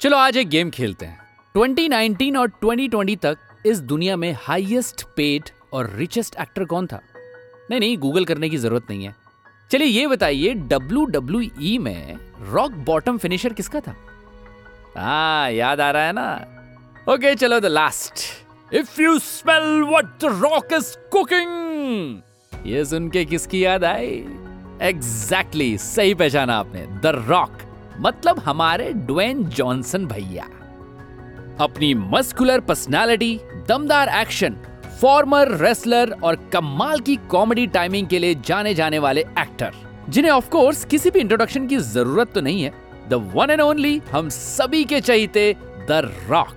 चलो आज एक गेम खेलते हैं। 2019 और 2020 तक इस दुनिया में हाईएस्ट पेड और रिचेस्ट एक्टर कौन था? नहीं नहीं गूगल करने की ज़रूरत नहीं है। चलिए ये बताइए डब्ल्यू डब्ल्यू ई में रॉक बॉटम फिनिशर किसका था? हाँ याद आ रहा है ना? ओके चलो the last if you smell what the Rock is cooking ये सुन के किसकी याद आई? एग्जैक्टली exactly, सही पहचाना आपने द रॉक मतलब हमारे ड्वेन जॉनसन भैया। अपनी मस्कुलर पर्सनालिटी दमदार एक्शन फॉर्मर रेसलर और कमाल की कॉमेडी टाइमिंग के लिए जाने जाने वाले एक्टर जिन्हें ऑफ़ कोर्स किसी भी इंट्रोडक्शन की ज़रूरत तो नहीं है। द वन एंड ओनली हम सभी के चहीते द रॉक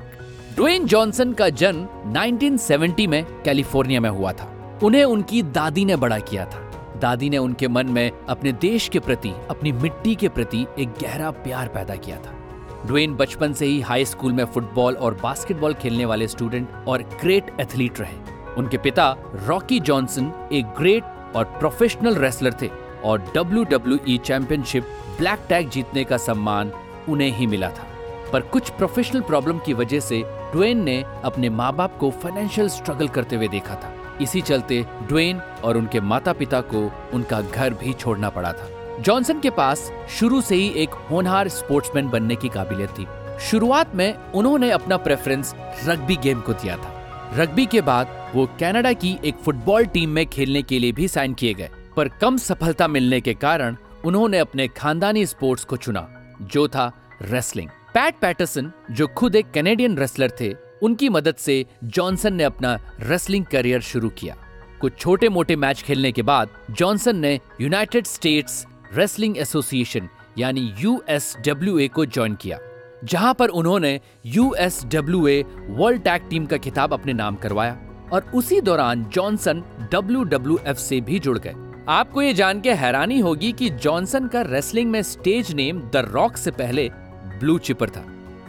ड्वेन जॉनसन का जन्म 1970 में कैलिफ़ोर्निया में हुआ था। उन्हें उनकी दादी ने बड़ा किया था। दादी ने उनके मन में अपने देश के प्रति, अपनी मिट्टी के प्रति एक गहरा प्यार पैदा किया था। ड्वेन बचपन से ही हाई स्कूल में फुटबॉल और बास्केटबॉल खेलने वाले स्टूडेंट और ग्रेट एथलीट रहे। उनके पिता रॉकी जॉनसन एक ग्रेट और प्रोफेशनल रेसलर थे और W W championship black tag जीतने का सम्मान उन्हें ही मिला था। पर कुछ प्रोफेशनल प्रॉब्लम की वजह से ड्वेन ने अपने माँ बाप को फाइनेंशियल स्ट्रगल करते हुए देखा था। इसी चलते ड्वेन और उनके माता पिता को उनका घर भी छोड़ना पड़ा था। जॉनसन के पास शुरू से ही एक होनहार स्पोर्ट्समैन बनने की काबिलियत थी। शुरुआत में उन्होंने अपना प्रेफरेंस रग्बी गेम को दिया था। रग्बी के बाद वो कनाडा की एक फुटबॉल टीम में खेलने के लिए भी साइन किए गए। पर कम सफलता मिलने के कारण उन्होंने अपने खानदानी स्पोर्ट्स को चुना, जो था रेसलिंग। पैट पैटरसन, जो खुद एक कैनेडियन रेसलर थे उनकी मदद से जॉनसन ने अपना रेसलिंग करियर शुरू किया। कुछ छोटे मोटे मैच खेलने के बाद जॉनसन ने यूनाइटेड स्टेट्स रेसलिंग एसोसिएशन यानी यूएसडब्ल्यूए को ज्वाइन किया, जहाँ पर उन्होंने यूएसडब्ल्यूए वर्ल्ड टैग टीम का खिताब अपने नाम करवाया और उसी दौरान जॉनसन डब्ल्यू से भी जुड़ गए। आपको ये जान के हैरानी होगी कि जॉनसन का रेसलिंग में स्टेज नेम द रॉक से पहले ब्लू चिपर था।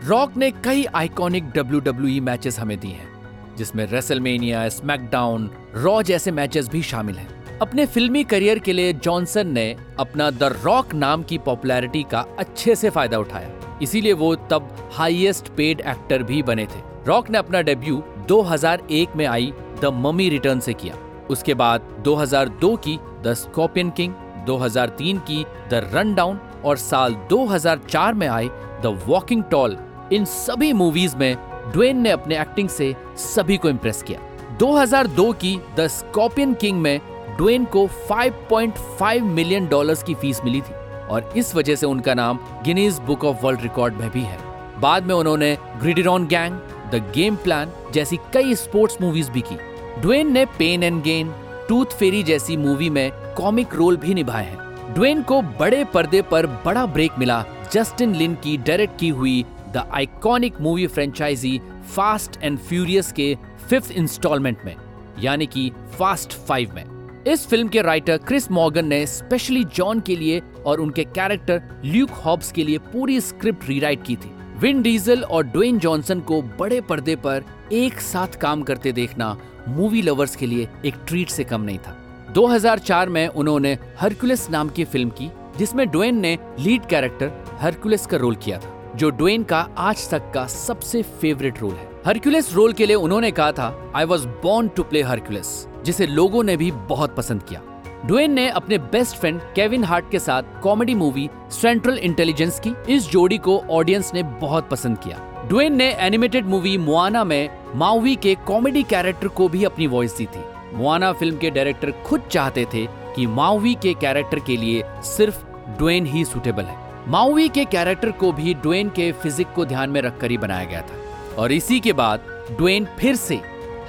रॉक ने कई आइकॉनिक डब्ल्यू डब्ल्यू मैचेस हमें दी हैं, जिसमें रेसलमेनिया स्मैकडाउन रॉ जैसे मैचेस भी शामिल हैं। अपने फिल्मी करियर के लिए जॉनसन ने अपना द रॉक नाम की पॉपुलैरिटी का अच्छे से फ़ायदा उठाया। इसीलिए वो तब हाईएस्ट पेड एक्टर भी बने थे। रॉक ने अपना डेब्यू 2001 में आई द ममी रिटर्न से किया। उसके बाद 2002 की द स्कॉर्पियन किंग 2003 की द रन डाउन और साल 2004 में आई द वॉकिंग टॉल इन सभी मूवीज़ में ड्वेन ने अपने एक्टिंग से सभी को इम्प्रेस किया। 2002 की द स्कॉर्पियन किंग में ड्वेन को 5.5 मिलियन डॉलर्स की फ़ीस मिली थी और इस वजह से उनका नाम Guinness book of world record में भी है। बाद में उन्होंने Gridiron Gang the Game Plan जैसी कई स्पोर्ट्स मूवीज़ भी की। ड्वेन ने Pain and Gain Tooth Fairy जैसी मूवी में कॉमिक रोल भी निभाए हैं। ड्वेन को बड़े पर्दे पर बड़ा ब्रेक मिला। जस्टिन लिन की डायरेक्ट की हुई the iconic movie franchise Fast and Furious के फिफ्थ इंस्टॉलमेंट में, यानी कि फास्ट फाइव में। इस फ़िल्म के राइटर क्रिस मॉर्गन ने स्पेशली जॉन के लिए और उनके कैरेक्टर ल्यूक हॉब्स के लिए पूरी स्क्रिप्ट रीराइट की थी। विन डीजल और ड्वेन जॉनसन को बड़े पर्दे पर एक साथ काम करते देखना मूवी लवर्स के लिए एक ट्रीट से कम नहीं था। 2004 में उन्होंने हरकुलस नाम की फ़िल्म की, जिसमें ड्वेन ने लीड कैरेक्टर हरकुलस का रोल किया था। जो ड्वेन का आज तक का सबसे फेवरेट रोल है। हरक्यूलिस रोल के लिए उन्होंने कहा था I was born to play Hercules जिसे लोगों ने भी बहुत पसंद किया। ड्वेन ने अपने बेस्ट फ्रेंड केविन हार्ट के साथ कॉमेडी मूवी सेंट्रल इंटेलिजेंस की, इस जोड़ी को ऑडियंस ने बहुत पसंद किया। ड्वेन ने एनिमेटेड मूवी मुआना में माउवी के कॉमेडी कैरेक्टर को भी अपनी वॉइस दी थी। मुआना फ़िल्म के डायरेक्टर खुद चाहते थे कि माउवी के कैरेक्टर के लिए सिर्फ़ ड्वेन ही सुटेबल है। माउवी के कैरेक्टर को भी ड्वेन के फिजिक को ध्यान में रखकर ही बनाया गया था। और इसी के बाद, ड्वेन फिर से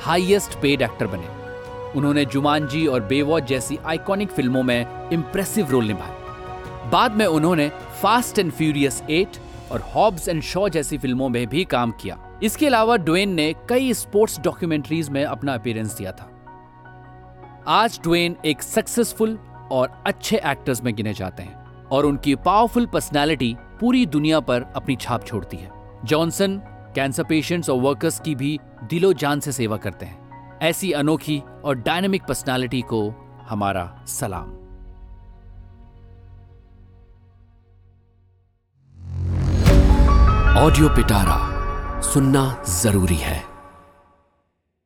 हाईएस्ट पेड एक्टर बने। उन्होंने जुमानजी और बेवॉच जैसी आइकॉनिक फ़िल्मों में इंप्रेसिव रोल निभाए। बाद में उन्होंने फास्ट एंड फ्यूरियस एट और हॉब्स एंड शॉ जैसी फ़िल्मों में भी काम किया। इसके अलावा ड्वेन ने कई स्पोर्ट्स डॉक्यूमेंट्रीज में अपना अपीयरेंस दिया था। आज ड्वेन एक सक्सेसफुल और अच्छे एक्टर्स में गिने जाते हैं। और उनकी पावरफुल पर्सनैलिटी पूरी दुनिया पर अपनी छाप छोड़ती है। जॉनसन कैंसर पेशेंट्स और वर्कर्स की भी दिलो जान से सेवा करते हैं। ऐसी अनोखी और डायनेमिक पर्सनैलिटी को हमारा सलाम। ऑडियो पिटारा सुनना ज़रूरी है।